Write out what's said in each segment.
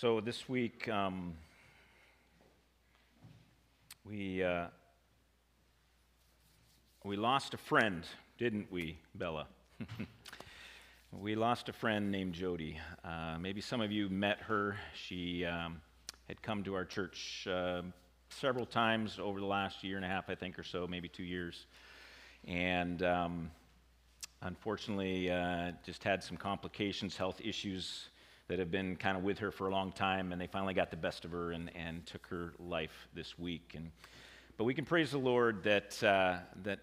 So this week, um, we, uh, we lost a friend, didn't we, Bella? we lost a friend named Jody. Uh, maybe some of you met her. She um, had come to our church uh, several times over the last year and a half, I think, or so, maybe two years. And um, unfortunately, uh, just had some complications, health issues that have been kind of with her for a long time, and they finally got the best of her and, and took her life this week. And, but we can praise the Lord that, uh, that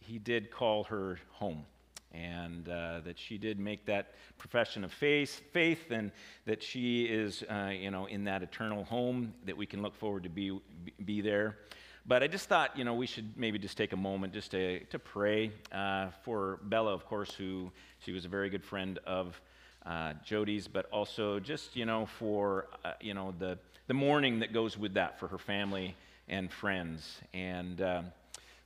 He did call her home. And uh, that she did make that profession of faith, faith, and that she is, uh, you know, in that eternal home that we can look forward to be, be there. But I just thought, you know, we should maybe just take a moment just to, to pray uh, for Bella, of course, who she was a very good friend of uh, Jody's, but also just, you know, for, uh, you know, the, the mourning that goes with that for her family and friends. And um,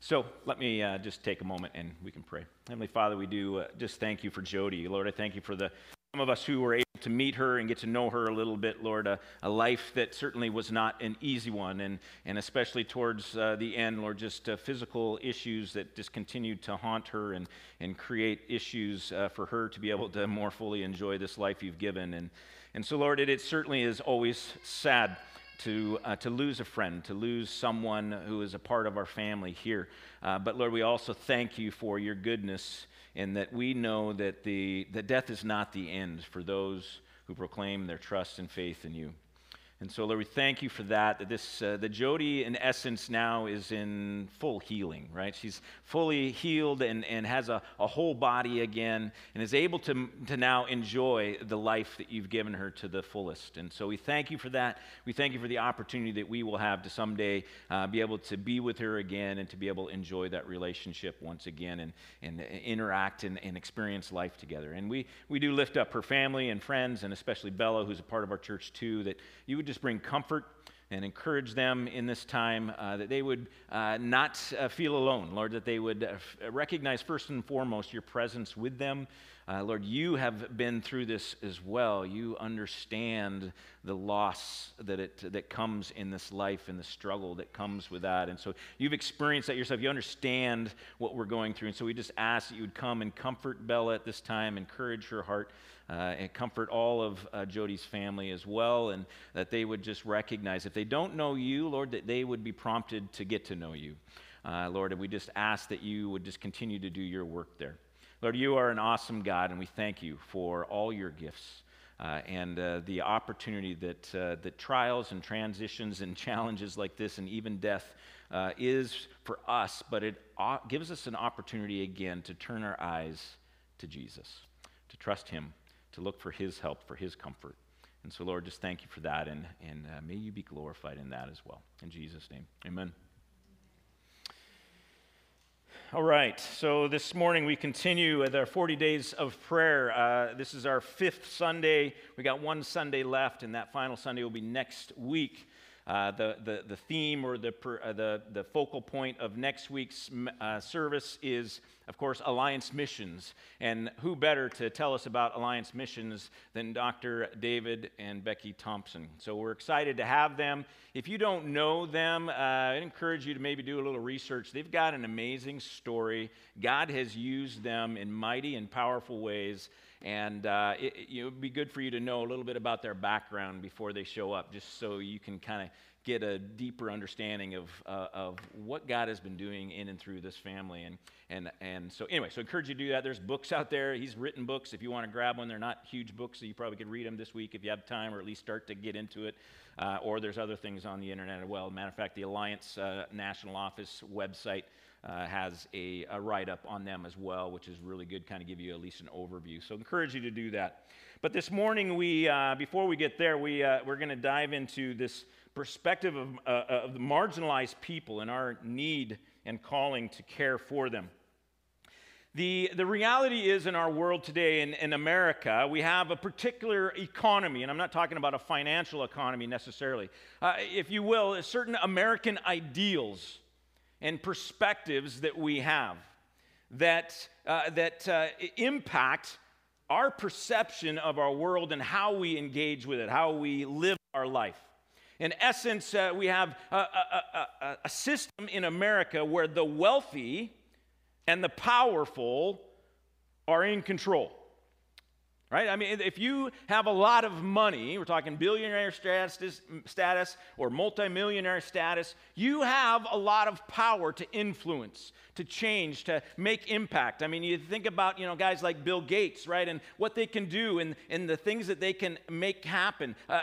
so let me uh, just take a moment and we can pray. Heavenly Father, we do uh, just thank you for Jody. Lord, I thank you for the some of us who were able to meet her and get to know her a little bit, Lord, a, a life that certainly was not an easy one, and, and especially towards uh, the end, Lord, just uh, physical issues that just continued to haunt her and, and create issues uh, for her to be able to more fully enjoy this life you've given. And, and so, Lord, it, it certainly is always sad to, uh, to lose a friend, to lose someone who is a part of our family here. Uh, but Lord, we also thank you for your goodness and that we know that, the, that death is not the end for those who proclaim their trust and faith in you. And so, Lord, we thank you for that. That this, uh, that Jody, in essence, now is in full healing, right? She's fully healed and, and has a, a whole body again and is able to, to now enjoy the life that you've given her to the fullest. And so we thank you for that. We thank you for the opportunity that we will have to someday uh, be able to be with her again and to be able to enjoy that relationship once again and, and interact and, and experience life together. And we, we do lift up her family and friends, and especially Bella, who's a part of our church too, that you would just bring comfort and encourage them in this time uh, that they would uh, not uh, feel alone, Lord, that they would uh, recognize first and foremost your presence with them. Uh, Lord, you have been through this as well. You understand the loss that, it, that comes in this life and the struggle that comes with that. And so you've experienced that yourself. You understand what we're going through. And so we just ask that you would come and comfort Bella at this time, encourage her heart uh, and comfort all of uh, Jody's family as well, and that they would just recognize if they don't know you, Lord, that they would be prompted to get to know you. Uh, Lord, and we just ask that you would just continue to do your work there. Lord, you are an awesome God, and we thank you for all your gifts. Uh, and uh, the opportunity that, uh, that trials and transitions and challenges like this and even death uh, is for us, but it gives us an opportunity again to turn our eyes to Jesus, to trust Him, to look for His help, for His comfort. And so, Lord, just thank you for that, and, and uh, may you be glorified in that as well. In Jesus' name, amen. All right, so this morning we continue with our 40 days of prayer. Uh, this is our fifth Sunday. We got one Sunday left, and that final Sunday will be next week. Uh, the, the, the theme or the, uh, the, the focal point of next week's uh, service is, of course, Alliance Missions. And who better to tell us about Alliance Missions than Dr. David and Becky Thompson? So we're excited to have them. If you don't know them, uh, I encourage you to maybe do a little research. They've got an amazing story. God has used them in mighty and powerful ways. And uh, it, it would be good for you to know a little bit about their background before they show up, just so you can kind of get a deeper understanding of, uh, of what God has been doing in and through this family. And, and, and so, anyway, so I encourage you to do that. There's books out there. He's written books. If you want to grab one, they're not huge books, so you probably could read them this week if you have time, or at least start to get into it. Uh, or there's other things on the internet as well. Matter of fact, the Alliance uh, National Office website uh, has a, a write up on them as well, which is really good, kind of give you at least an overview. So, encourage you to do that. But this morning, we, uh, before we get there, we, uh, we're going to dive into this perspective of, uh, of the marginalized people and our need and calling to care for them. The, the reality is in our world today, in, in America, we have a particular economy, and I'm not talking about a financial economy necessarily. Uh, if you will, certain American ideals and perspectives that we have that, uh, that uh, impact our perception of our world and how we engage with it, how we live our life. In essence, uh, we have a, a, a, a system in America where the wealthy and the powerful are in control right? I mean, if you have a lot of money, we're talking billionaire status, status or multimillionaire status, you have a lot of power to influence, to change, to make impact. I mean, you think about, you know, guys like Bill Gates, right? And what they can do and, and the things that they can make happen. Uh,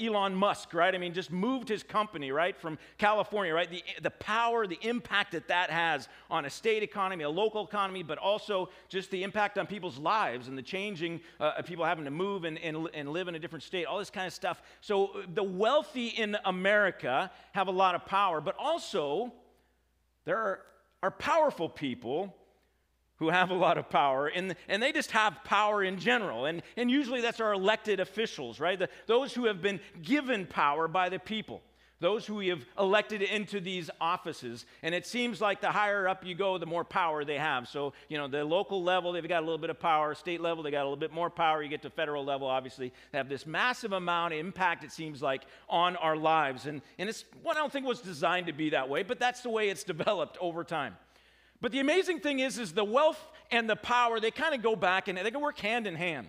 Elon Musk, right? I mean, just moved his company, right, from California, right? The, the power, the impact that that has on a state economy, a local economy, but also just the impact on people's lives and the changing uh, people having to move and, and, and live in a different state, all this kind of stuff. So the wealthy in America have a lot of power, but also there are, are powerful people who have a lot of power, and, and they just have power in general. And, and usually that's our elected officials, right? The, those who have been given power by the people those who we have elected into these offices. And it seems like the higher up you go, the more power they have. So, you know, the local level, they've got a little bit of power. State level, they got a little bit more power. You get to federal level, obviously, they have this massive amount of impact, it seems like, on our lives. And, and it's, what I don't think was designed to be that way, but that's the way it's developed over time. But the amazing thing is, is the wealth and the power, they kind of go back and they can work hand in hand.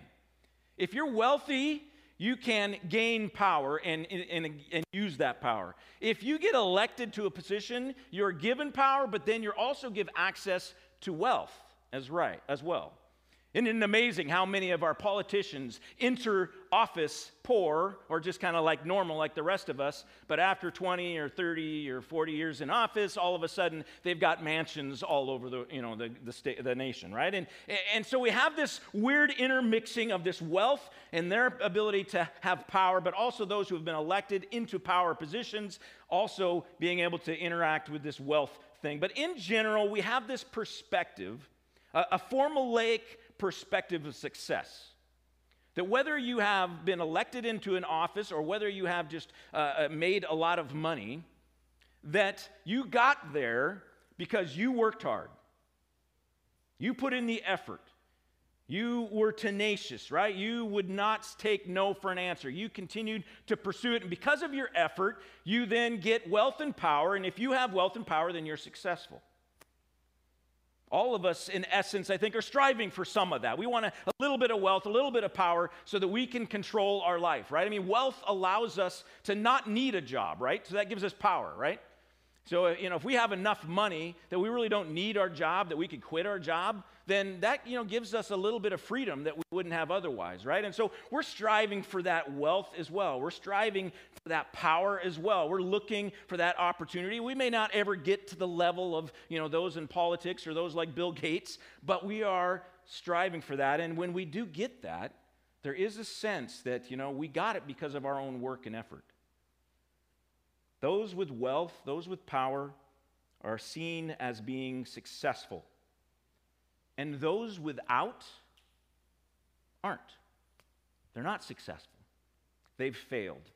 If you're wealthy, you can gain power and, and, and, use that power. If you get elected to a position, you're given power, but then you're also give access to wealth as right as well. Isn't it amazing how many of our politicians enter office poor or just kind of like normal, like the rest of us, but after 20 or 30 or 40 years in office, all of a sudden they've got mansions all over the, you know, the, the, state, the nation, right? And, and so we have this weird intermixing of this wealth and their ability to have power, but also those who have been elected into power positions, also being able to interact with this wealth thing. But in general, we have this perspective, a, formulaic perspective of success. That whether you have been elected into an office or whether you have just uh, uh, made a lot of money, that you got there because you worked hard. You put in the effort. You were tenacious, right? You would not take no for an answer. You continued to pursue it. And because of your effort, you then get wealth and power. And if you have wealth and power, then you're successful. All of us, in essence, I think, are striving for some of that. We want a, a, little bit of wealth, a little bit of power, so that we can control our life, right? I mean, wealth allows us to not need a job, right? So that gives us power, right? So, uh, you know, if we have enough money that we really don't need our job, that we could quit our job, then that, you know, gives us a little bit of freedom that we wouldn't have otherwise, right? And so we're striving for that wealth as well. We're striving for that power as well. We're looking for that opportunity. We may not ever get to the level of, you know, those in politics or those like Bill Gates, but we are striving for that. And when we do get that, there is a sense that, you know, we got it because of our own work and effort. Those with wealth, those with power, are seen as being successful. And those without aren't. They're not successful, they've failed.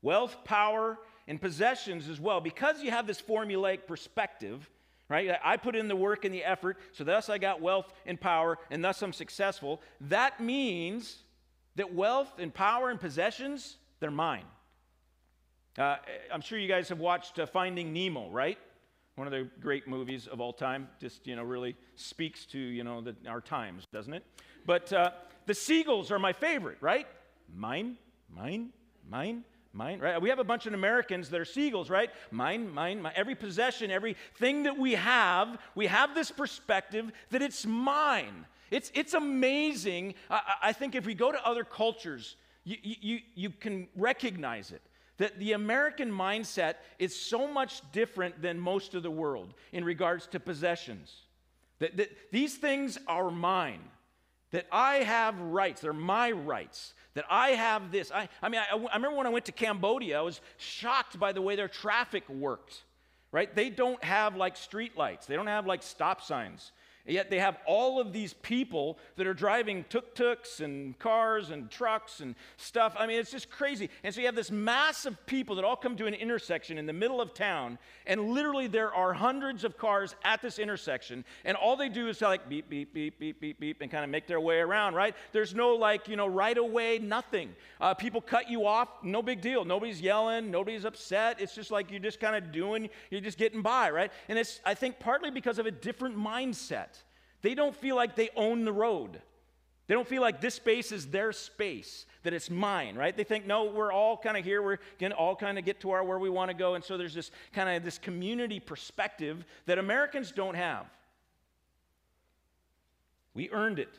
Wealth, power, and possessions as well, because you have this formulaic perspective, right? I put in the work and the effort, so thus I got wealth and power, and thus I'm successful. That means that wealth and power and possessions, they're mine. Uh, I'm sure you guys have watched uh, Finding Nemo, right? One of the great movies of all time. Just, you know, really speaks to, you know, the, our times, doesn't it? But uh, the seagulls are my favorite, right? Mine, mine, mine, mine, right? We have a bunch of Americans that are seagulls, right? Mine, mine, mine. Every possession, everything that we have, we have this perspective that it's mine. It's, it's amazing. I, I think if we go to other cultures, you, you, you can recognize it that the American mindset is so much different than most of the world in regards to possessions. That, that these things are mine, that I have rights, they're my rights, that I have this. I, I mean, I, I remember when I went to Cambodia, I was shocked by the way their traffic worked, right? They don't have like street lights, they don't have like stop signs. Yet they have all of these people that are driving tuk tuks and cars and trucks and stuff. I mean, it's just crazy. And so you have this mass of people that all come to an intersection in the middle of town, and literally there are hundreds of cars at this intersection, and all they do is like beep, beep, beep, beep, beep, beep, and kind of make their way around, right? There's no like, you know, right away, nothing. Uh, people cut you off, no big deal. Nobody's yelling, nobody's upset. It's just like you're just kind of doing, you're just getting by, right? And it's, I think, partly because of a different mindset. They don't feel like they own the road. They don't feel like this space is their space, that it's mine, right? They think, no, we're all kind of here. We're going to all kind of get to our where we want to go. And so there's this kind of this community perspective that Americans don't have. We earned it.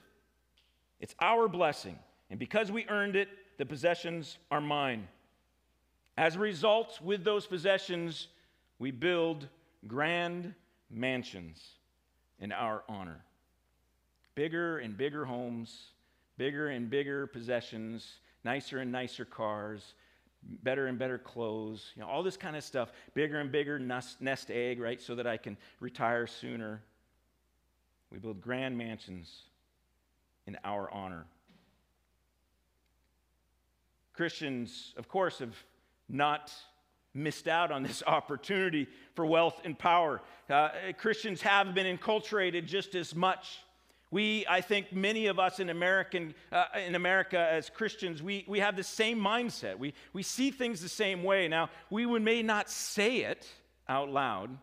It's our blessing. And because we earned it, the possessions are mine. As a result, with those possessions, we build grand mansions in our honor bigger and bigger homes, bigger and bigger possessions, nicer and nicer cars, better and better clothes, you know, all this kind of stuff, bigger and bigger nest, nest egg, right, so that I can retire sooner. We build grand mansions in our honor. Christians, of course, have not missed out on this opportunity for wealth and power. Uh, Christians have been enculturated just as much we, I think many of us in, American, uh, in America as Christians, we, we have the same mindset. We, we see things the same way. Now, we may not say it out loud,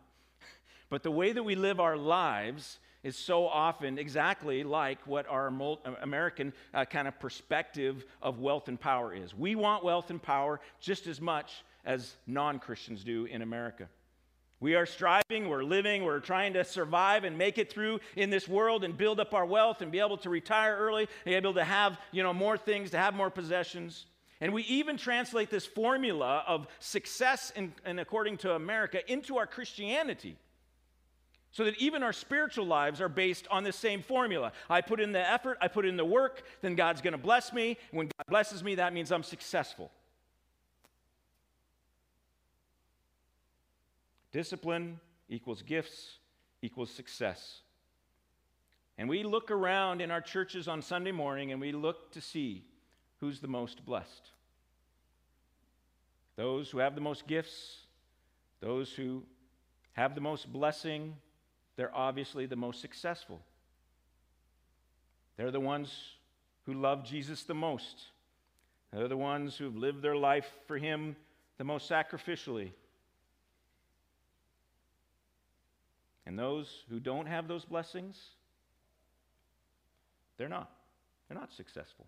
but the way that we live our lives is so often exactly like what our American uh, kind of perspective of wealth and power is. We want wealth and power just as much as non Christians do in America. We are striving, we're living, we're trying to survive and make it through in this world and build up our wealth and be able to retire early be able to have, you know, more things, to have more possessions. And we even translate this formula of success in, and according to America into our Christianity. So that even our spiritual lives are based on the same formula. I put in the effort, I put in the work, then God's going to bless me. When God blesses me, that means I'm successful. Discipline equals gifts equals success. And we look around in our churches on Sunday morning and we look to see who's the most blessed. Those who have the most gifts, those who have the most blessing, they're obviously the most successful. They're the ones who love Jesus the most. They're the ones who've lived their life for Him the most sacrificially. And those who don't have those blessings, they're not. They're not successful.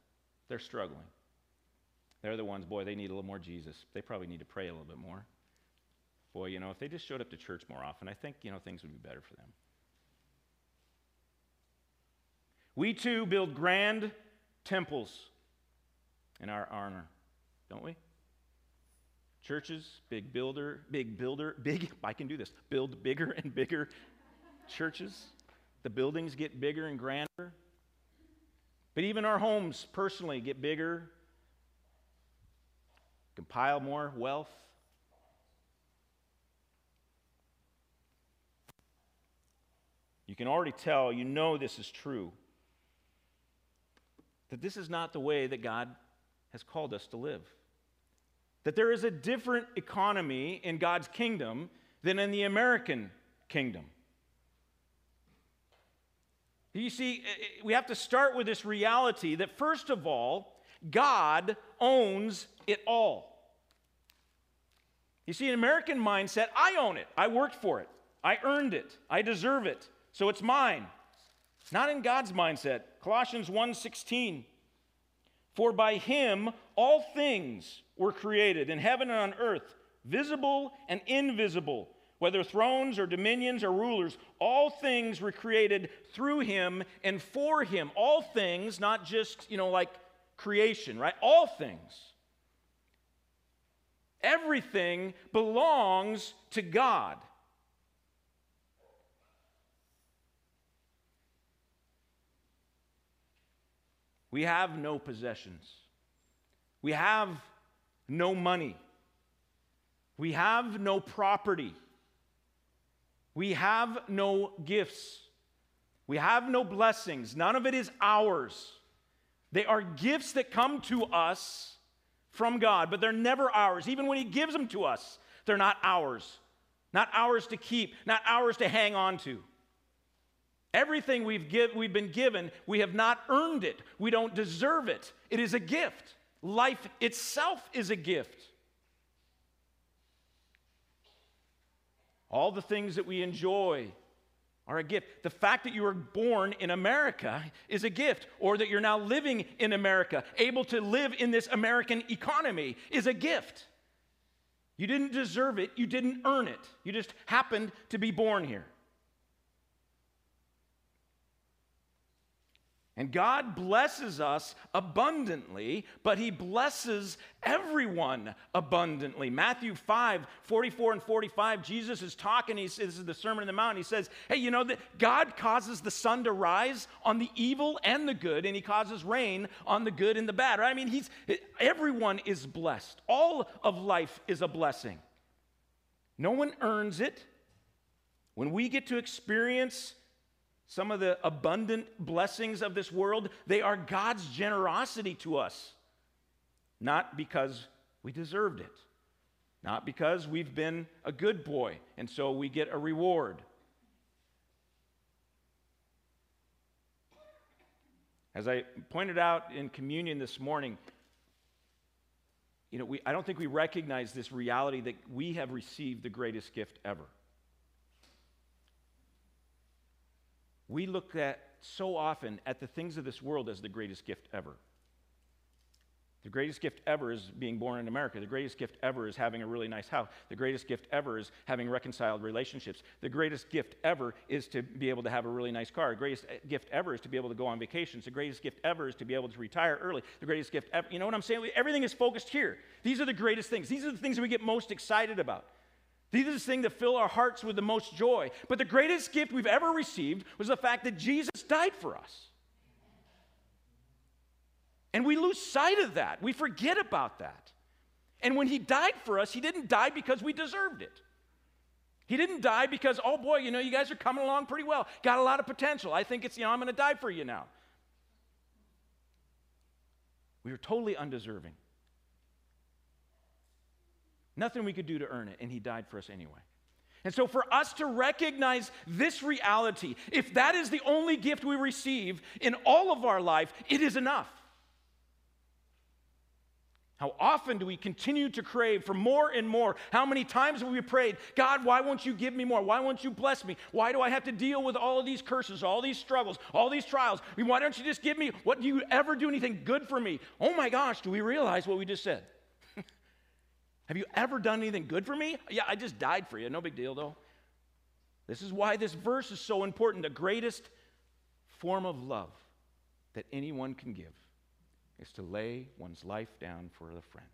They're struggling. They're the ones, boy, they need a little more Jesus. They probably need to pray a little bit more. Boy, you know, if they just showed up to church more often, I think, you know, things would be better for them. We too build grand temples in our honor, don't we? Churches, big builder, big builder, big, I can do this, build bigger and bigger churches. The buildings get bigger and grander. But even our homes personally get bigger, compile more wealth. You can already tell, you know this is true, that this is not the way that God has called us to live. That there is a different economy in God's kingdom than in the American kingdom. You see, eh, eh, we have to start with this reality that, first of all, God owns it all. You see, an American mindset, I own it. I worked for it. I earned it. I deserve it. So it's mine. Not in God's mindset. Colossians 1:16. For by him all things were created in heaven and on earth, visible and invisible whether thrones or dominions or rulers, all things were created through him and for him. All things, not just, you know, like creation, right? All things. Everything belongs to God. We have no possessions. We have no money. We have no property. We have no gifts. We have no blessings. None of it is ours. They are gifts that come to us from God, but they're never ours. Even when He gives them to us, they're not ours. Not ours to keep, not ours to hang on to. Everything we've, give, we've been given, we have not earned it. We don't deserve it. It is a gift. Life itself is a gift. All the things that we enjoy are a gift. The fact that you were born in America is a gift, or that you're now living in America, able to live in this American economy, is a gift. You didn't deserve it, you didn't earn it. You just happened to be born here. And God blesses us abundantly, but He blesses everyone abundantly. Matthew 5 44 and 45, Jesus is talking. He says, This is the Sermon on the Mount. He says, Hey, you know that God causes the sun to rise on the evil and the good, and He causes rain on the good and the bad. Right? I mean, he's, everyone is blessed. All of life is a blessing. No one earns it. When we get to experience some of the abundant blessings of this world, they are God's generosity to us. Not because we deserved it, not because we've been a good boy and so we get a reward. As I pointed out in communion this morning, you know, we, I don't think we recognize this reality that we have received the greatest gift ever. We look at so often at the things of this world as the greatest gift ever. The greatest gift ever is being born in America. The greatest gift ever is having a really nice house. The greatest gift ever is having reconciled relationships. The greatest gift ever is to be able to have a really nice car. The greatest eh, gift ever is to be able to go on vacations. The greatest gift ever is to be able to retire early. The greatest gift ever, you know what I'm saying? Everything is focused here. These are the greatest things. These are the things that we get most excited about. These are the things that fill our hearts with the most joy. But the greatest gift we've ever received was the fact that Jesus died for us. And we lose sight of that. We forget about that. And when he died for us, he didn't die because we deserved it. He didn't die because, oh boy, you know, you guys are coming along pretty well. Got a lot of potential. I think it's, you know, I'm going to die for you now. We were totally undeserving. Nothing we could do to earn it, and He died for us anyway. And so, for us to recognize this reality, if that is the only gift we receive in all of our life, it is enough. How often do we continue to crave for more and more? How many times have we prayed, God, why won't you give me more? Why won't you bless me? Why do I have to deal with all of these curses, all these struggles, all these trials? Why don't you just give me, what do you ever do anything good for me? Oh my gosh, do we realize what we just said? Have you ever done anything good for me? Yeah, I just died for you. No big deal, though. This is why this verse is so important. The greatest form of love that anyone can give is to lay one's life down for a friend.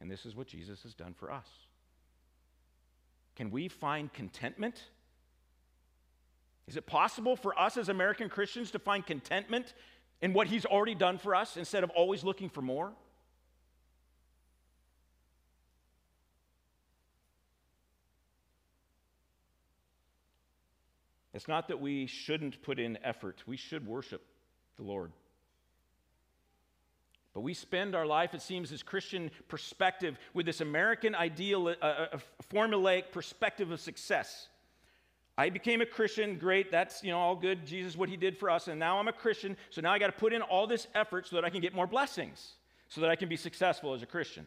And this is what Jesus has done for us. Can we find contentment? Is it possible for us as American Christians to find contentment in what He's already done for us instead of always looking for more? It's not that we shouldn't put in effort, we should worship the Lord. But we spend our life, it seems, as Christian perspective with this American ideal, a, a formulaic perspective of success. I became a Christian, great, that's you know all good, Jesus, what he did for us, and now I'm a Christian, so now I got to put in all this effort so that I can get more blessings, so that I can be successful as a Christian.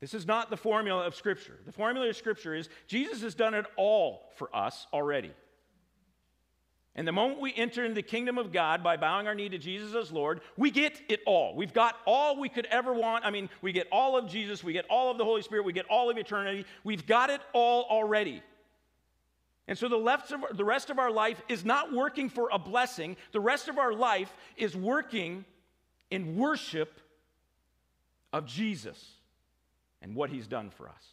This is not the formula of Scripture. The formula of Scripture is Jesus has done it all for us already. And the moment we enter into the kingdom of God by bowing our knee to Jesus as Lord, we get it all. We've got all we could ever want. I mean, we get all of Jesus, we get all of the Holy Spirit, we get all of eternity. We've got it all already. And so the, the rest of our life is not working for a blessing, the rest of our life is working in worship of Jesus and what he's done for us.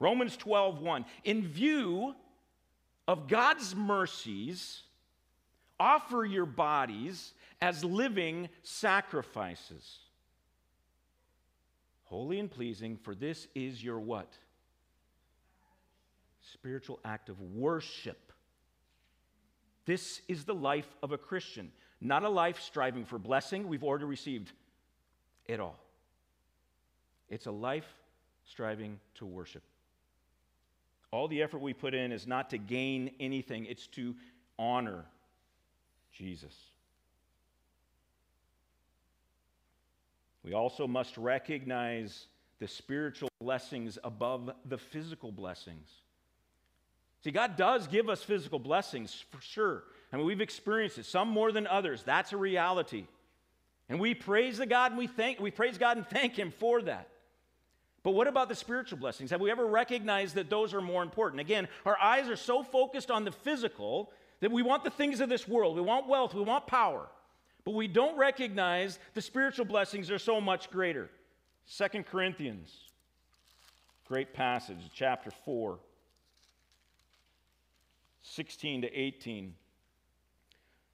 Romans 12, 1. In view of God's mercies, offer your bodies as living sacrifices, holy and pleasing, for this is your what? spiritual act of worship. This is the life of a Christian, not a life striving for blessing we've already received it all. It's a life striving to worship. All the effort we put in is not to gain anything, it's to honor Jesus. We also must recognize the spiritual blessings above the physical blessings. See, God does give us physical blessings for sure. I mean, we've experienced it, some more than others. That's a reality. And we praise the God and we thank we praise God and thank him for that. But what about the spiritual blessings? Have we ever recognized that those are more important? Again, our eyes are so focused on the physical that we want the things of this world. We want wealth, we want power. But we don't recognize the spiritual blessings are so much greater. Second Corinthians, great passage, chapter 4, 16 to 18.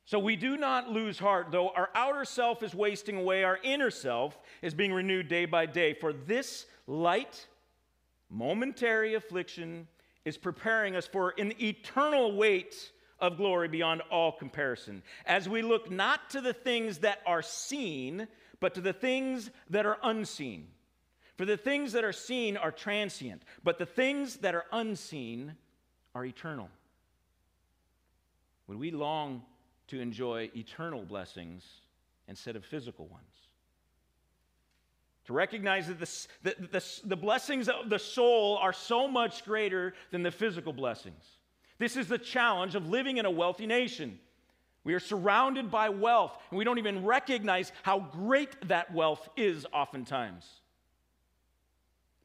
So we do not lose heart, though our outer self is wasting away, our inner self is being renewed day by day. For this light, momentary affliction is preparing us for an eternal weight of glory beyond all comparison. As we look not to the things that are seen, but to the things that are unseen. For the things that are seen are transient, but the things that are unseen are eternal. When we long to enjoy eternal blessings instead of physical ones. To recognize that the, the, the, the, blessings of the soul are so much greater than the physical blessings. This is the challenge of living in a wealthy nation. We are surrounded by wealth, and we don't even recognize how great that wealth is oftentimes.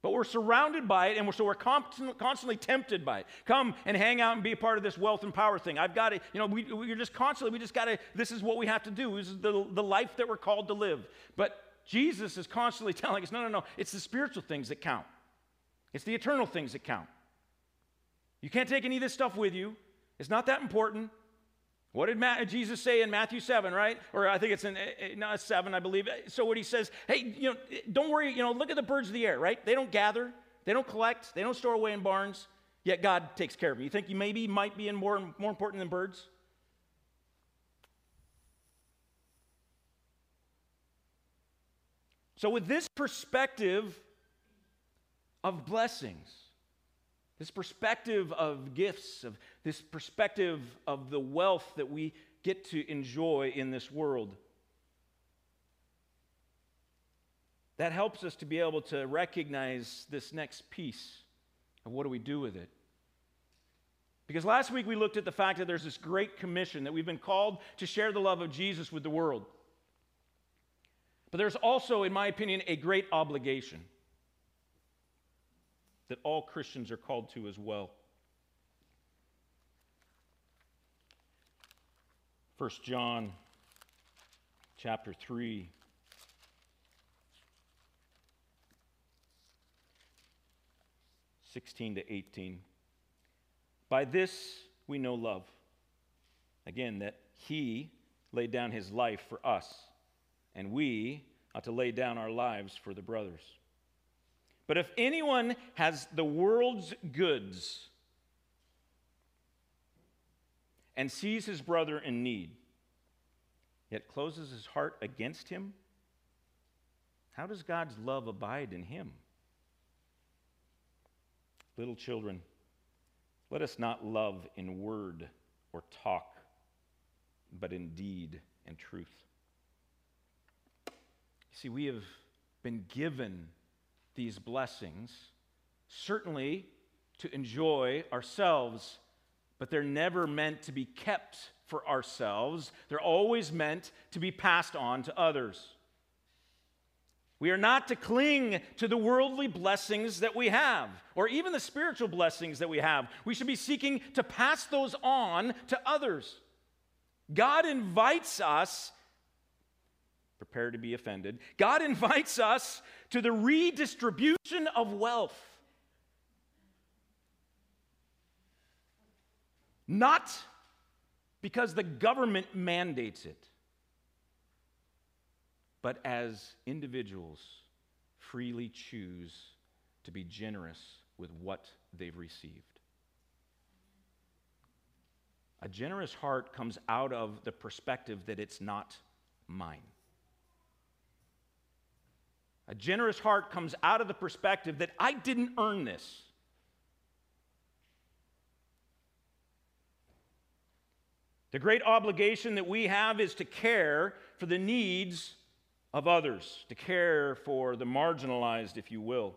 But we're surrounded by it, and so we're constantly tempted by it. Come and hang out and be a part of this wealth and power thing. I've got to, you know, we, we're just constantly, we just got to, this is what we have to do. This is the, the life that we're called to live. But Jesus is constantly telling us no, no, no, it's the spiritual things that count, it's the eternal things that count. You can't take any of this stuff with you, it's not that important. What did Jesus say in Matthew 7, right? Or I think it's in eh, eh, 7, I believe. So what he says, hey, you know, don't worry, you know, look at the birds of the air, right? They don't gather, they don't collect, they don't store away in barns, yet God takes care of them. You think you maybe might be in more, more important than birds? So with this perspective of blessings, this perspective of gifts, of this perspective of the wealth that we get to enjoy in this world. That helps us to be able to recognize this next piece of what do we do with it. Because last week we looked at the fact that there's this great commission that we've been called to share the love of Jesus with the world. But there's also, in my opinion, a great obligation that all Christians are called to as well. 1 John chapter 3 16 to 18 By this we know love. Again that he laid down his life for us and we ought to lay down our lives for the brothers. But if anyone has the world's goods and sees his brother in need, yet closes his heart against him, how does God's love abide in him? Little children, let us not love in word or talk, but in deed and truth. See, we have been given these blessings, certainly to enjoy ourselves, but they're never meant to be kept for ourselves. They're always meant to be passed on to others. We are not to cling to the worldly blessings that we have, or even the spiritual blessings that we have. We should be seeking to pass those on to others. God invites us prepare to be offended. God invites us to the redistribution of wealth. Not because the government mandates it, but as individuals freely choose to be generous with what they've received. A generous heart comes out of the perspective that it's not mine. A generous heart comes out of the perspective that I didn't earn this. The great obligation that we have is to care for the needs of others, to care for the marginalized, if you will.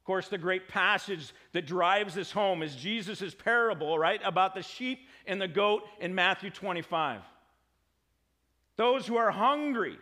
Of course, the great passage that drives this home is Jesus' parable, right, about the sheep and the goat in Matthew 25. Those who are hungry,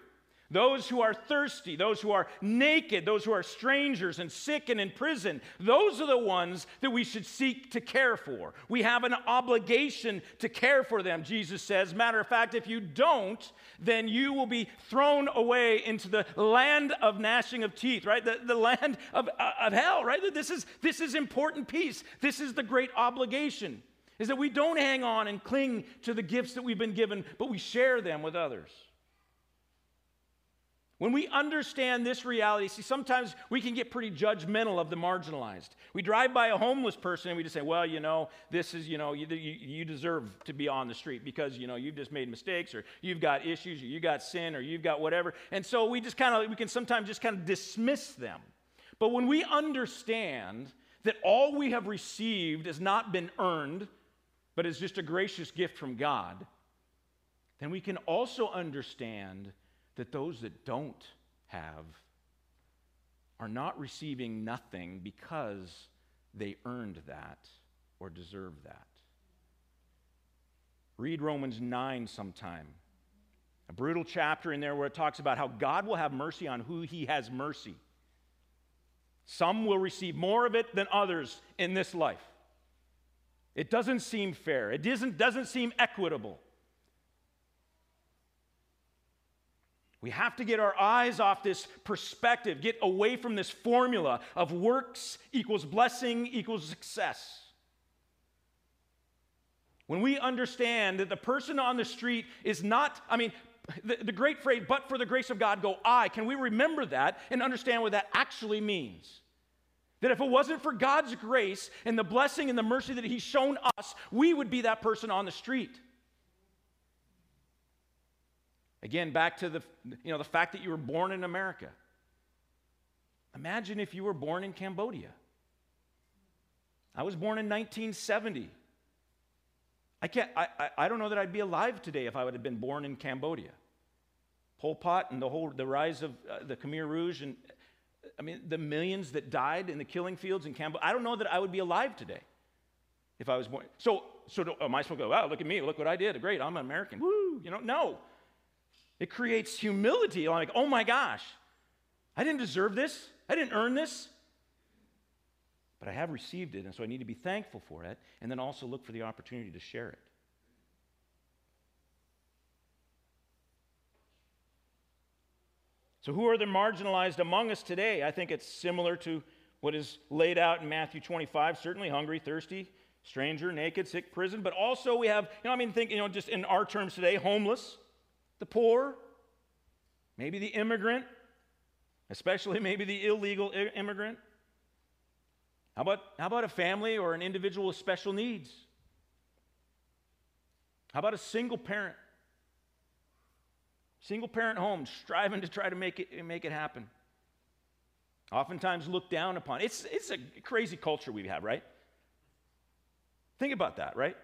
those who are thirsty, those who are naked, those who are strangers and sick and in prison, those are the ones that we should seek to care for. We have an obligation to care for them, Jesus says. Matter of fact, if you don't, then you will be thrown away into the land of gnashing of teeth, right? The, the land of, uh, of hell, right? This is, this is important piece. This is the great obligation, is that we don't hang on and cling to the gifts that we've been given, but we share them with others. When we understand this reality, see, sometimes we can get pretty judgmental of the marginalized. We drive by a homeless person and we just say, well, you know, this is, you know, you, you, deserve to be on the street because, you know, you've just made mistakes or you've got issues or you got sin or you've got whatever. And so we just kind of, we can sometimes just kind of dismiss them. But when we understand that all we have received has not been earned, but is just a gracious gift from God, then we can also understand that those that don't have are not receiving nothing because they earned that or deserve that. Read Romans 9 sometime. A brutal chapter in there where it talks about how God will have mercy on who he has mercy. Some will receive more of it than others in this life. It doesn't seem fair, it doesn't, doesn't seem equitable. We have to get our eyes off this perspective, get away from this formula of works equals blessing equals success. When we understand that the person on the street is not, I mean, the, the, great phrase, but for the grace of God go I, can we remember that and understand what that actually means? That if it wasn't for God's grace and the blessing and the mercy that He's shown us, we would be that person on the street. Again, back to the, you know, the fact that you were born in America. Imagine if you were born in Cambodia. I was born in 1970. I, can't, I, I, I don't know that I'd be alive today if I would have been born in Cambodia. Pol Pot and the whole the rise of uh, the Khmer Rouge and I mean the millions that died in the killing fields in Cambodia. I don't know that I would be alive today if I was born. So so do, am I supposed to go? Wow, look at me! Look what I did! Great, I'm an American. Woo! You know, no. It creates humility. Like, oh my gosh, I didn't deserve this. I didn't earn this. But I have received it, and so I need to be thankful for it, and then also look for the opportunity to share it. So, who are the marginalized among us today? I think it's similar to what is laid out in Matthew 25 certainly hungry, thirsty, stranger, naked, sick, prison. But also, we have, you know, I mean, think, you know, just in our terms today, homeless, the poor, maybe the immigrant, especially maybe the illegal immigrant. How about, how about a family or an individual with special needs? How about a single parent? Single parent home striving to try to make it, make it happen. Oftentimes looked down upon. It's, it's a crazy culture we have, right? Think about that, right?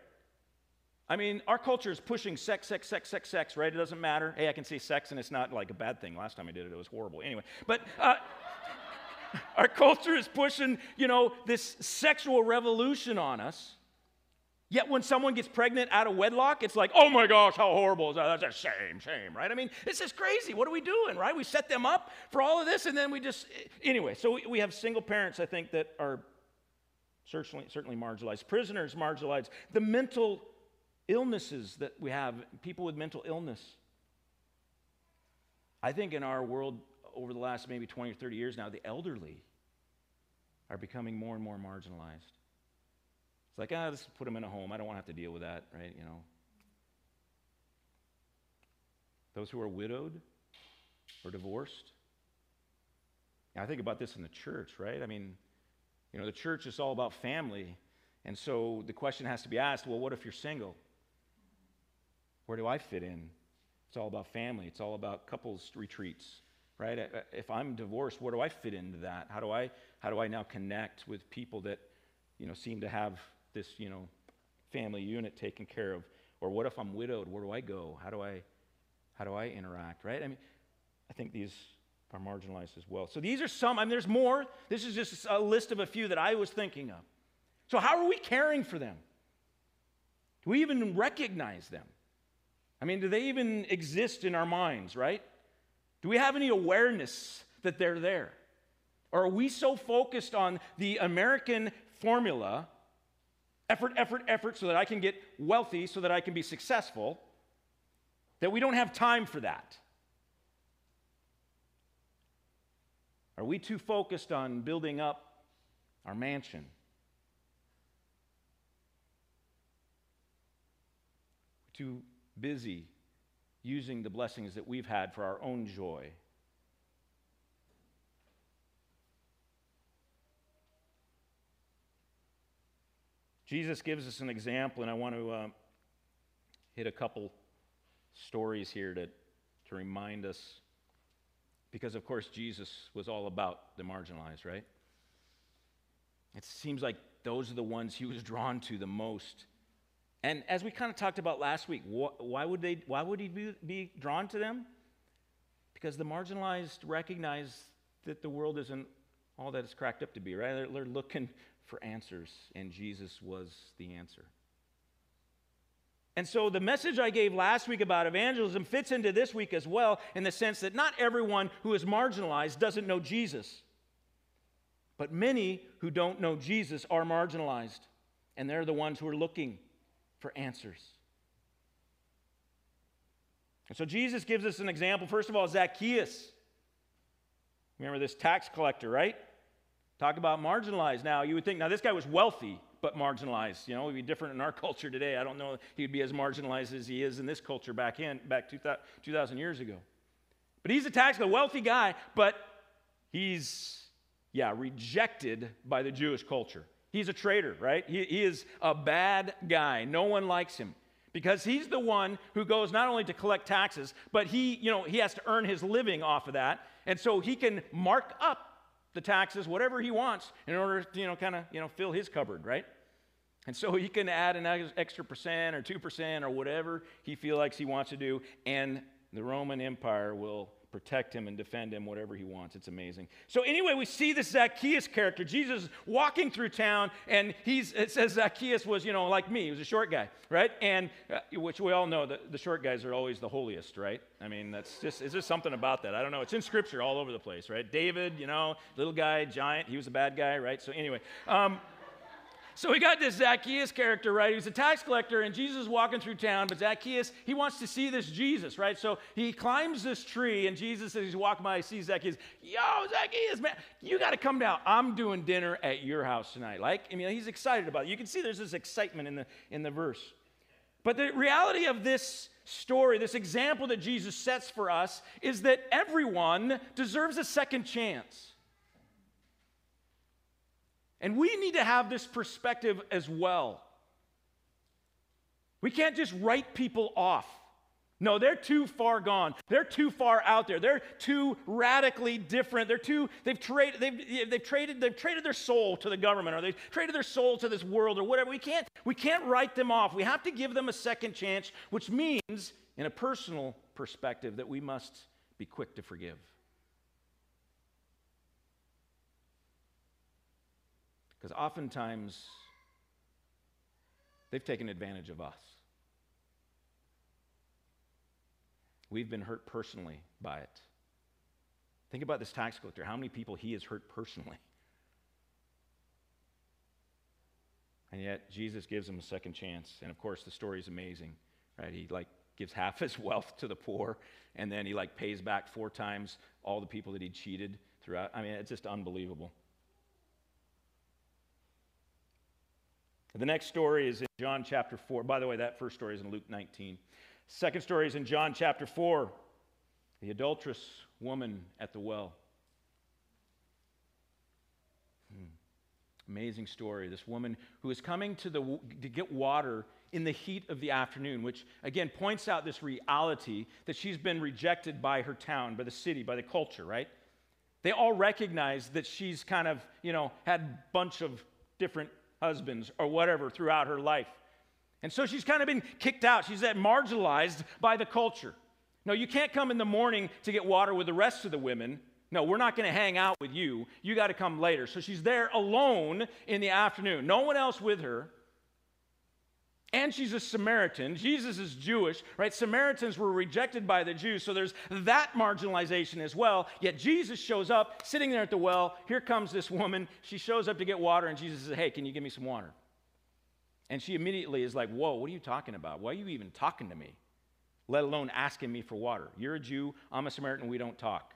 I mean, our culture is pushing sex, sex, sex, sex, sex, right? It doesn't matter. Hey, I can say sex and it's not like a bad thing. Last time I did it, it was horrible. Anyway, but uh, our culture is pushing, you know, this sexual revolution on us. Yet when someone gets pregnant out of wedlock, it's like, oh my gosh, how horrible is that? That's a shame, shame, right? I mean, it's just crazy. What are we doing, right? We set them up for all of this and then we just, anyway, so we have single parents, I think, that are certainly, certainly marginalized, prisoners marginalized, the mental illnesses that we have, people with mental illness. I think in our world over the last maybe 20 or 30 years now, the elderly are becoming more and more marginalized. It's like, ah, let's put them in a home. I don't want to have to deal with that, right? You know. Those who are widowed or divorced. Now, I think about this in the church, right? I mean, you know, the church is all about family. And so the question has to be asked well, what if you're single? Where do I fit in? It's all about family, it's all about couples retreats, right? Uh, uh, if I'm divorced, where do I fit into that? How do I, how do I now connect with people that, you know, seem to have this, you know, family unit taken care of? Or what if I'm widowed? Where do I go? How do I, how do I interact, right? I mean, I think these are marginalized as well. So these are some, I mean, there's more. This is just a list of a few that I was thinking of. So, how are we caring for them? Do we even recognize them? I mean, do they even exist in our minds, right? Do we have any awareness that they're there? Or are we so focused on the American formula effort, effort, effort, so that I can get wealthy, so that I can be successful that we don't have time for that? Are we too focused on building up our mansion? Too busy using the blessings that we've had for our own joy? Jesus gives us an example, and I want to uh, hit a couple stories here to, to remind us because, of course, Jesus was all about the marginalized, right? It seems like those are the ones he was drawn to the most. And as we kind of talked about last week, wh- why would, they, why would he be, be drawn to them? Because the marginalized recognize that the world isn't all that it's cracked up to be, right? They're, they're looking for answers, and Jesus was the answer. And so the message I gave last week about evangelism fits into this week as well, in the sense that not everyone who is marginalized doesn't know Jesus. But many who don't know Jesus are marginalized, and they're the ones who are looking for answers. And so Jesus gives us an example. First of all, Zacchaeus. Remember this tax collector, right? Talk about marginalized. Now, you would think, now this guy was wealthy but marginalized. You know, would be different in our culture today. I don't know he'd be as marginalized as he is in this culture back in back 2,000 years ago. But he's a tax a wealthy guy, but he's, yeah, rejected by the Jewish culture. He's a traitor, right? He, he is a bad guy. No one likes him because he's the one who goes not only to collect taxes, but he, you know, he has to earn his living off of that. And so he can mark up the taxes, whatever he wants, in order to, you know, kind of, you know, fill his cupboard, right? And so he can add an extra percent or 2% or whatever he feels like he wants to do, and the Roman Empire will protect him and defend him, whatever he wants. It's amazing. So, anyway, we see this Zacchaeus character. Jesus walking through town, and he's, it says Zacchaeus was, you know, like me. He was a short guy, right? And uh, which we all know that the short guys are always the holiest, right? I mean, that's just, is there something about that? I don't know. It's in scripture all over the place, right? David, you know, little guy, giant, he was a bad guy, right? So, anyway. Um, so we got this Zacchaeus character, right? He's a tax collector, and Jesus is walking through town, but Zacchaeus, he wants to see this Jesus, right? So he climbs this tree, and Jesus, as he's walking by, he sees Zacchaeus. Yo, Zacchaeus, man, you got to come down. I'm doing dinner at your house tonight. Like, I mean, he's excited about it. You can see there's this excitement in the, in the verse. But the reality of this story, this example that Jesus sets for us, is that everyone deserves a second chance. And we need to have this perspective as well. We can't just write people off. No, they're too far gone. They're too far out there. They're too radically different. They're too, they've traded, they've, they've traded, they've traded their soul to the government or they've traded their soul to this world or whatever. We can't, we can't write them off. We have to give them a second chance, which means, in a personal perspective, that we must be quick to forgive. Because oftentimes, they've taken advantage of us. We've been hurt personally by it. Think about this tax collector, how many people he has hurt personally. And yet Jesus gives him a second chance. And of course the story is amazing. Right? He like gives half his wealth to the poor and then he like pays back four times all the people that he cheated throughout. I mean, it's just unbelievable. The next story is in John chapter 4. By the way, that first story is in Luke 19. Second story is in John chapter 4. The adulterous woman at the well. Hmm. Amazing story. This woman who is coming to, the, to get water in the heat of the afternoon, which again points out this reality that she's been rejected by her town, by the city, by the culture, right? They all recognize that she's kind of, you know, had a bunch of different husbands or whatever throughout her life. And so she's kind of been kicked out. She's that marginalized by the culture. No, you can't come in the morning to get water with the rest of the women. No, we're not going to hang out with you. You got to come later. So she's there alone in the afternoon, no one else with her. And she's a Samaritan. Jesus is Jewish, right? Samaritans were rejected by the Jews, so there's that marginalization as well. Yet Jesus shows up, sitting there at the well. Here comes this woman. She shows up to get water, and Jesus says, Hey, can you give me some water? And she immediately is like, Whoa, what are you talking about? Why are you even talking to me? Let alone asking me for water. You're a Jew, I'm a Samaritan, we don't talk.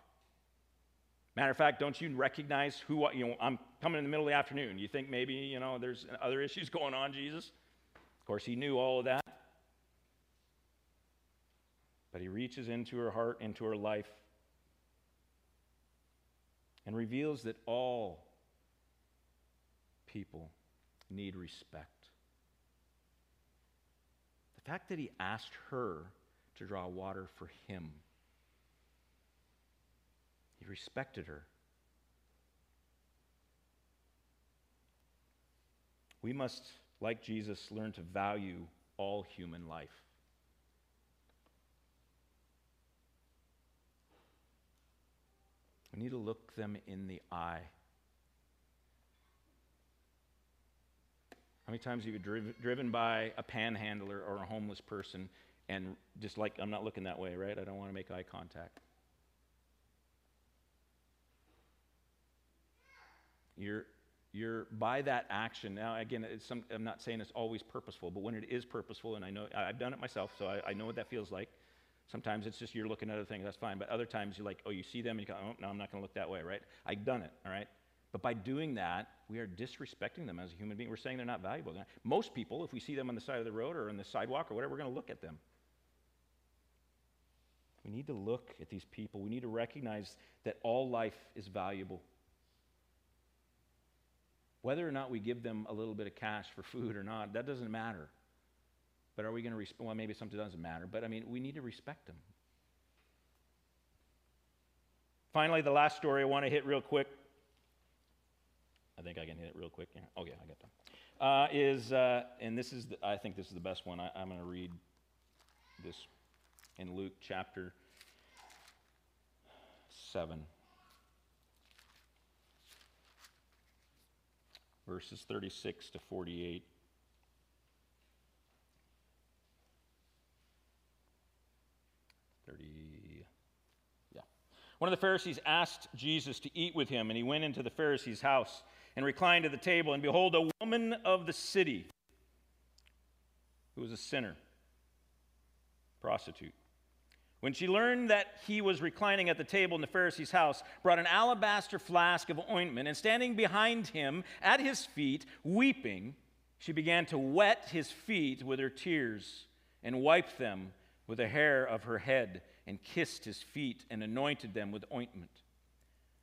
Matter of fact, don't you recognize who, you know, I'm coming in the middle of the afternoon. You think maybe, you know, there's other issues going on, Jesus? Of course, he knew all of that. But he reaches into her heart, into her life, and reveals that all people need respect. The fact that he asked her to draw water for him he respected her. We must, like Jesus, learn to value all human life. We need to look them in the eye. How many times have you driven, driven by a panhandler or a homeless person and just like, I'm not looking that way, right? I don't want to make eye contact. You're, you're by that action. Now, again, some, I'm not saying it's always purposeful, but when it is purposeful, and I know I've done it myself, so I, I know what that feels like. Sometimes it's just you're looking at other things, that's fine. But other times you're like, oh, you see them and you go, oh, no, I'm not going to look that way, right? I've done it, all right? But by doing that, we are disrespecting them as a human being. We're saying they're not valuable. Most people, if we see them on the side of the road or on the sidewalk or whatever, we're going to look at them. We need to look at these people. We need to recognize that all life is valuable. Whether or not we give them a little bit of cash for food or not, that doesn't matter. But are we going to respect? Well, maybe something doesn't matter, but I mean, we need to respect them. Finally, the last story I want to hit real quick. I think I can hit it real quick. Yeah. Oh, yeah, I got them. Uh, is, uh, and this is, the, I think this is the best one. I, I'm going to read this in Luke chapter 7. Verses 36 to 48. Thirty, yeah. One of the Pharisees asked Jesus to eat with him, and he went into the Pharisee's house and reclined at the table. And behold, a woman of the city who was a sinner, prostitute, when she learned that he was reclining at the table in the Pharisee's house, brought an alabaster flask of ointment, and standing behind him at his feet, weeping, she began to wet his feet with her tears and wiped them with the hair of her head and kissed his feet and anointed them with ointment.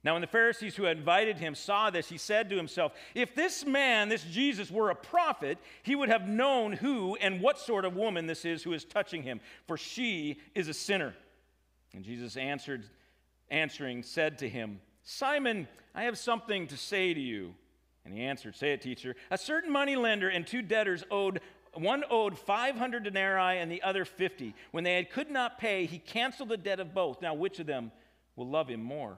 Now, when the Pharisees who had invited him saw this, he said to himself, If this man, this Jesus, were a prophet, he would have known who and what sort of woman this is who is touching him, for she is a sinner. And Jesus answered, answering, said to him, Simon, I have something to say to you. And he answered, Say it, teacher. A certain money lender and two debtors owed one owed 500 denarii and the other 50. When they had, could not pay, he canceled the debt of both. Now, which of them will love him more?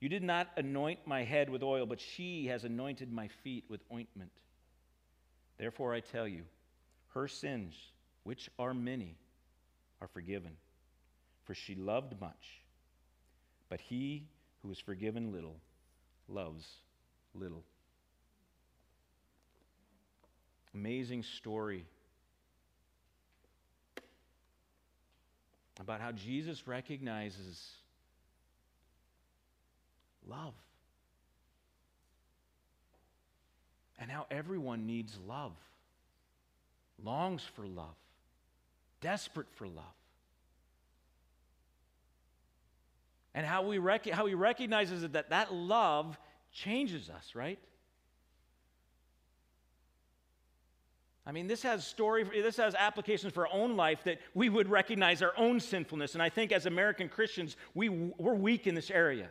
You did not anoint my head with oil, but she has anointed my feet with ointment. Therefore, I tell you, her sins, which are many, are forgiven, for she loved much. But he who is forgiven little loves little. amazing story about how Jesus recognizes love and how everyone needs love, longs for love, desperate for love. And how, we rec- how he recognizes that that love changes us, right? I mean, this has story, this has applications for our own life that we would recognize our own sinfulness. And I think as American Christians, we, we're weak in this area.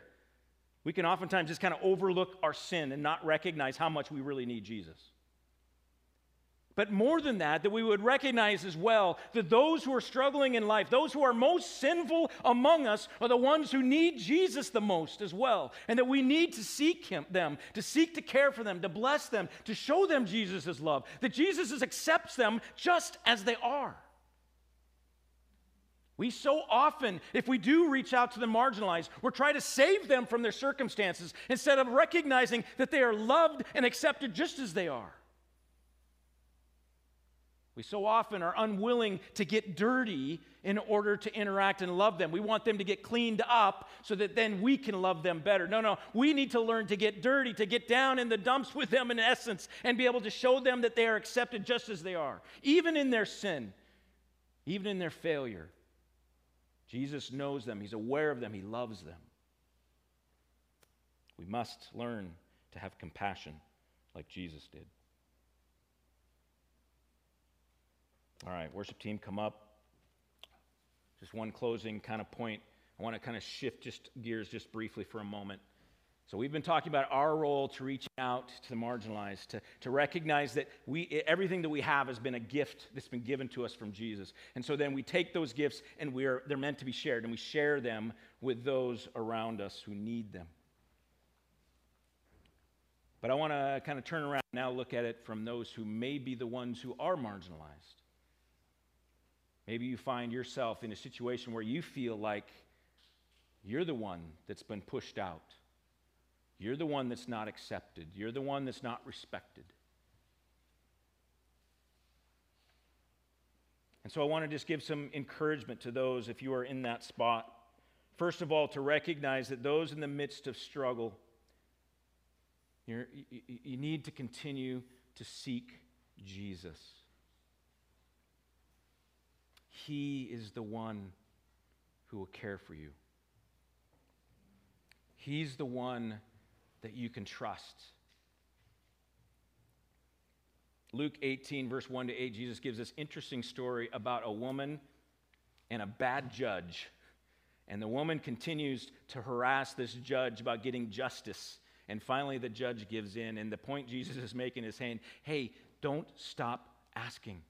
We can oftentimes just kind of overlook our sin and not recognize how much we really need Jesus. But more than that, that we would recognize as well that those who are struggling in life, those who are most sinful among us, are the ones who need Jesus the most as well. And that we need to seek him, them, to seek to care for them, to bless them, to show them Jesus' love, that Jesus accepts them just as they are. We so often, if we do reach out to the marginalized, we're trying to save them from their circumstances instead of recognizing that they are loved and accepted just as they are. We so often are unwilling to get dirty in order to interact and love them. We want them to get cleaned up so that then we can love them better. No, no, we need to learn to get dirty, to get down in the dumps with them in essence, and be able to show them that they are accepted just as they are, even in their sin, even in their failure. Jesus knows them, He's aware of them, He loves them. We must learn to have compassion like Jesus did. All right, worship team, come up. Just one closing kind of point. I want to kind of shift just gears just briefly for a moment. So we've been talking about our role to reach out to the marginalized, to, to recognize that we everything that we have has been a gift that's been given to us from Jesus. And so then we take those gifts and we're they're meant to be shared, and we share them with those around us who need them. But I want to kind of turn around now, look at it from those who may be the ones who are marginalized. Maybe you find yourself in a situation where you feel like you're the one that's been pushed out. You're the one that's not accepted. You're the one that's not respected. And so I want to just give some encouragement to those if you are in that spot. First of all, to recognize that those in the midst of struggle, you you need to continue to seek Jesus. He is the one who will care for you. He's the one that you can trust. Luke 18, verse 1 to 8, Jesus gives this interesting story about a woman and a bad judge. And the woman continues to harass this judge about getting justice. And finally, the judge gives in. And the point Jesus is making is saying, hey, don't stop asking.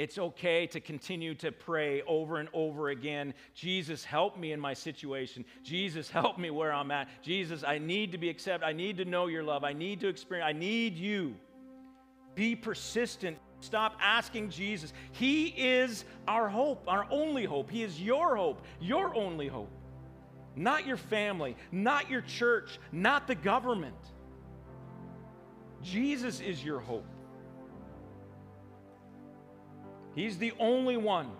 It's okay to continue to pray over and over again Jesus, help me in my situation. Jesus, help me where I'm at. Jesus, I need to be accepted. I need to know your love. I need to experience, I need you. Be persistent. Stop asking Jesus. He is our hope, our only hope. He is your hope, your only hope. Not your family, not your church, not the government. Jesus is your hope. He's the only one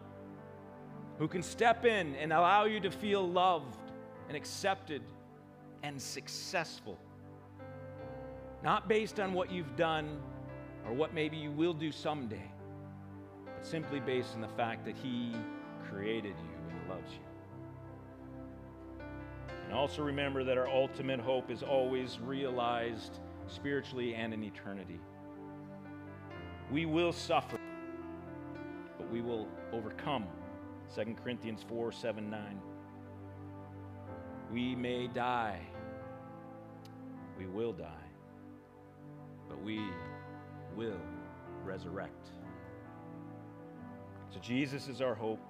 who can step in and allow you to feel loved and accepted and successful. Not based on what you've done or what maybe you will do someday, but simply based on the fact that He created you and loves you. And also remember that our ultimate hope is always realized spiritually and in eternity. We will suffer we will overcome. 2 Corinthians 4 7 9. We may die, we will die, but we will resurrect. So Jesus is our hope.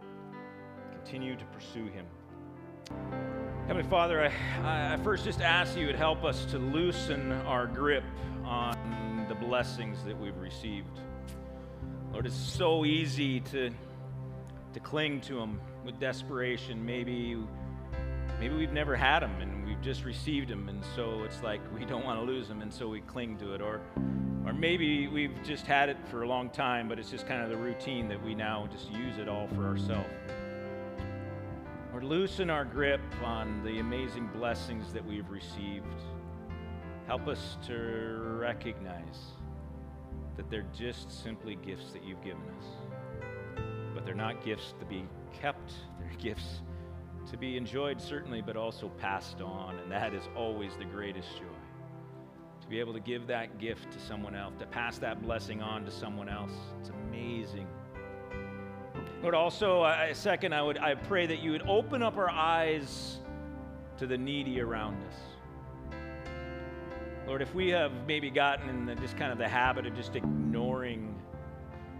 Continue to pursue him. Heavenly Father, I, I first just ask you to help us to loosen our grip on the blessings that we've received. Lord, it's so easy to, to cling to them with desperation. Maybe, maybe we've never had them and we've just received them, and so it's like we don't want to lose them, and so we cling to it. Or, or maybe we've just had it for a long time, but it's just kind of the routine that we now just use it all for ourselves. Or loosen our grip on the amazing blessings that we've received. Help us to recognize that they're just simply gifts that you've given us. But they're not gifts to be kept, they're gifts to be enjoyed, certainly, but also passed on. And that is always the greatest joy. To be able to give that gift to someone else, to pass that blessing on to someone else. It's amazing. Lord, also, I, second, I would I pray that you would open up our eyes to the needy around us. Lord, if we have maybe gotten in the, just kind of the habit of just ignoring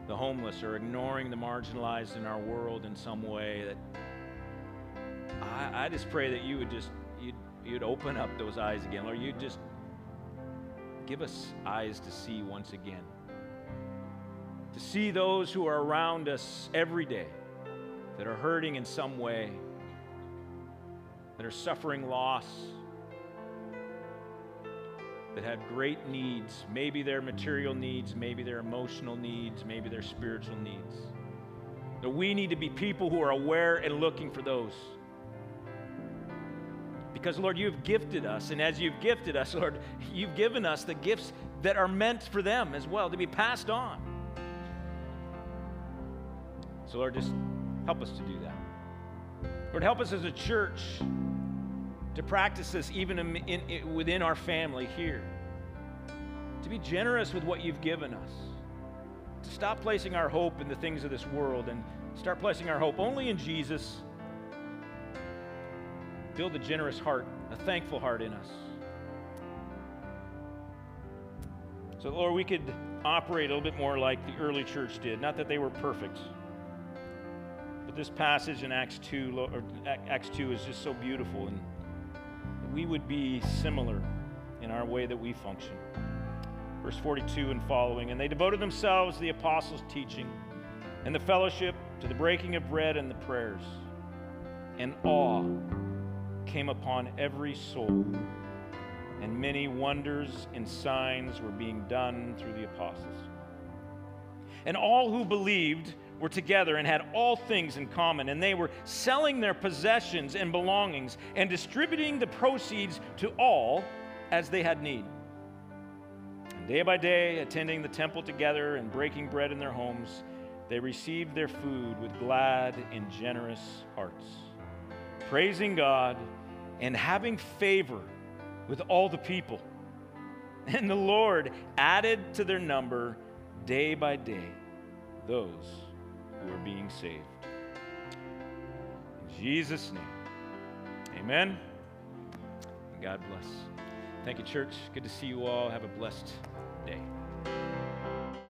the homeless or ignoring the marginalized in our world in some way, that I, I just pray that you would just you'd, you'd open up those eyes again, Lord. You'd just give us eyes to see once again to see those who are around us every day that are hurting in some way, that are suffering loss, that have great needs. Maybe their material needs, maybe their emotional needs, maybe their spiritual needs. That we need to be people who are aware and looking for those. Because, Lord, you've gifted us, and as you've gifted us, Lord, you've given us the gifts that are meant for them as well to be passed on. So, Lord, just help us to do that. Lord, help us as a church to practice this even in, in, in, within our family here. To be generous with what you've given us. To stop placing our hope in the things of this world and start placing our hope only in Jesus. Build a generous heart, a thankful heart in us. So, Lord, we could operate a little bit more like the early church did. Not that they were perfect. But this passage in Acts 2, or Acts 2 is just so beautiful, and we would be similar in our way that we function. Verse 42 and following. And they devoted themselves to the apostles' teaching and the fellowship, to the breaking of bread and the prayers. And awe came upon every soul, and many wonders and signs were being done through the apostles. And all who believed were together and had all things in common, and they were selling their possessions and belongings and distributing the proceeds to all as they had need. And day by day, attending the temple together and breaking bread in their homes, they received their food with glad and generous hearts, praising God and having favor with all the people. And the Lord added to their number day by day those who are being saved. In Jesus' name, amen. God bless. Thank you, church. Good to see you all. Have a blessed day.